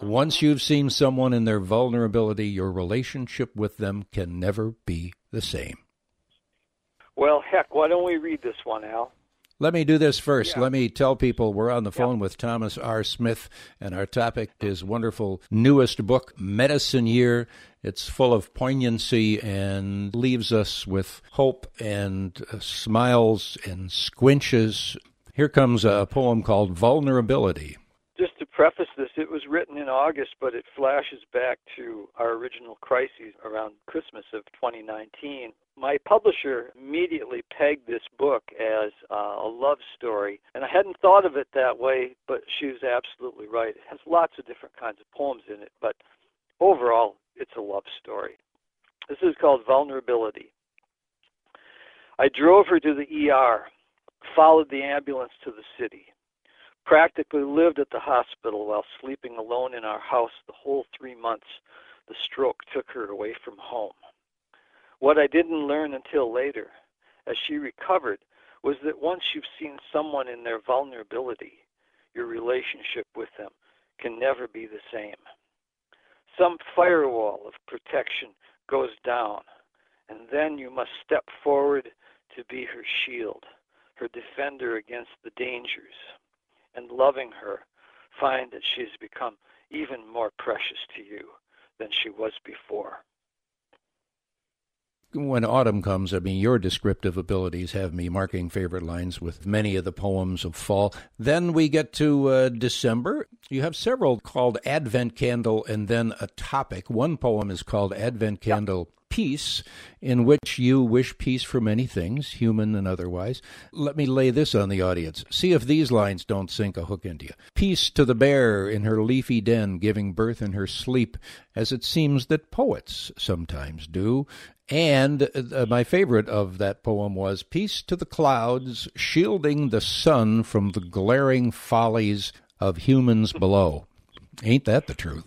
Speaker 1: Once you've seen someone in their vulnerability, your relationship with them can never be the same.
Speaker 5: Well, heck, why don't we read this one, Al?
Speaker 1: Let me do this first.
Speaker 5: Yeah.
Speaker 1: Let me tell people we're on the phone with Thomas R. Smith, and our topic is wonderful newest book, Medicine Year. It's full of poignancy and leaves us with hope and uh, smiles and squinches. Here comes a poem called Vulnerability.
Speaker 5: Just to preface this, it was written in August, but it flashes back to our original crises around Christmas of 2019. My publisher immediately pegged this book as uh, a love story, and I hadn't thought of it that way, but she was absolutely right. It has lots of different kinds of poems in it, but overall, it's a love story. This is called Vulnerability. I drove her to the ER, followed the ambulance to the city practically lived at the hospital while sleeping alone in our house the whole three months the stroke took her away from home. What I didn't learn until later, as she recovered, was that once you've seen someone in their vulnerability, your relationship with them can never be the same. Some firewall of protection goes down, and then you must step forward to be her shield, her defender against the dangers and loving her, find that she's become even more precious to you than she was before.
Speaker 1: When autumn comes, I mean, your descriptive abilities have me marking favorite lines with many of the poems of fall. Then we get to uh, December. You have several called Advent Candle and then a topic. One poem is called Advent Candle Peace, in which you wish peace for many things, human and otherwise. Let me lay this on the audience. See if these lines don't sink a hook into you. Peace to the bear in her leafy den, giving birth in her sleep, as it seems that poets sometimes do. And uh, my favorite of that poem was Peace to the clouds, shielding the sun from the glaring follies of humans below. Ain't that the truth?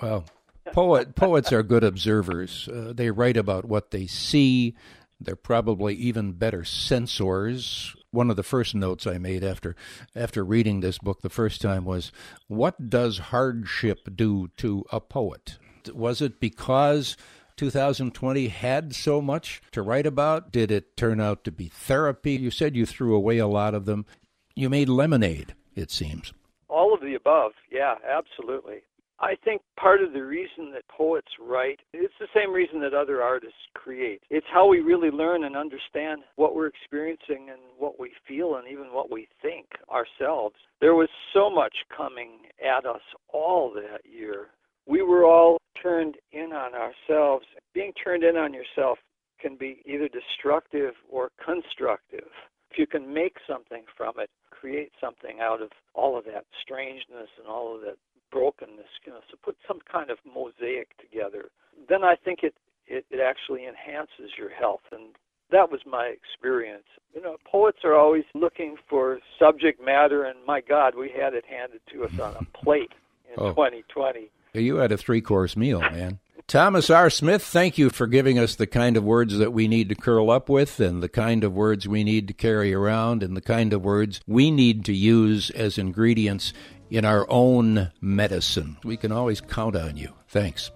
Speaker 1: Well, poet, poets are good observers. Uh, they write about what they see. They're probably even better sensors. One of the first notes I made after after reading this book the first time was, "What does hardship do to a poet?" Was it because 2020 had so much to write about? Did it turn out to be therapy? You said you threw away a lot of them. You made lemonade, it seems.
Speaker 5: All of the above, yeah, absolutely. I think part of the reason that poets write, it's the same reason that other artists create. It's how we really learn and understand what we're experiencing and what we feel and even what we think ourselves. There was so much coming at us all that year. We were all turned in on ourselves. Being turned in on yourself can be either destructive or constructive. If you can make something from it, create something out of all of that strangeness and all of that brokenness, you know, so put some kind of mosaic together, then I think it, it, it actually enhances your health. And that was my experience. You know, poets are always looking for subject matter, and my God, we had it handed to us on a plate in
Speaker 1: Oh.
Speaker 5: 2020.
Speaker 1: You had a three course meal, man. Thomas R. Smith, thank you for giving us the kind of words that we need to curl up with, and the kind of words we need to carry around, and the kind of words we need to use as ingredients in our own medicine. We can always count on you. Thanks.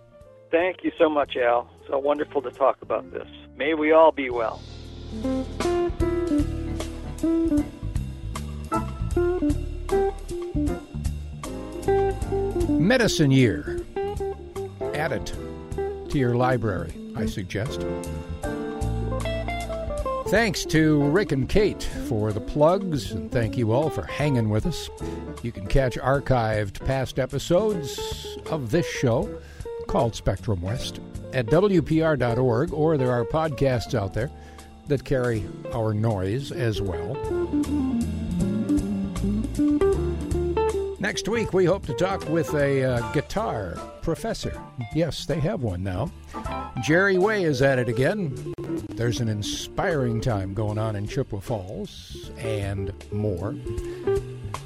Speaker 5: Thank you so much, Al. So wonderful to talk about this. May we all be well.
Speaker 1: Medicine Year. Add it to your library, I suggest. Thanks to Rick and Kate for the plugs, and thank you all for hanging with us. You can catch archived past episodes of this show called Spectrum West at WPR.org, or there are podcasts out there. that carry our noise as well. Next week, we hope to talk with a uh, guitar professor. Yes, they have one now. Jerry Way is at it again. There's an inspiring time going on in Chippewa Falls and more.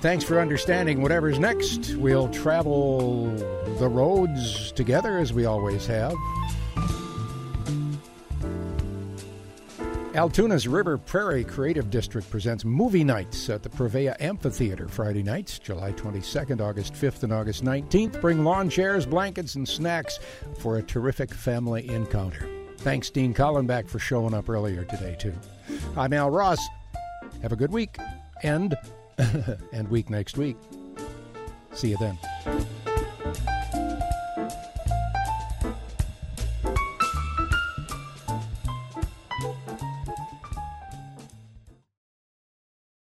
Speaker 1: Thanks for understanding whatever's next. We'll travel the roads together as we always have. Altoona's River Prairie Creative District presents movie nights at the Prevea Amphitheater Friday nights, July 22nd, August 5th, and August 19th. Bring lawn chairs, blankets, and snacks for a terrific family encounter. Thanks, Dean Collenbach, for showing up earlier today, too. I'm Al Ross. Have a good week and and week next week. See you then.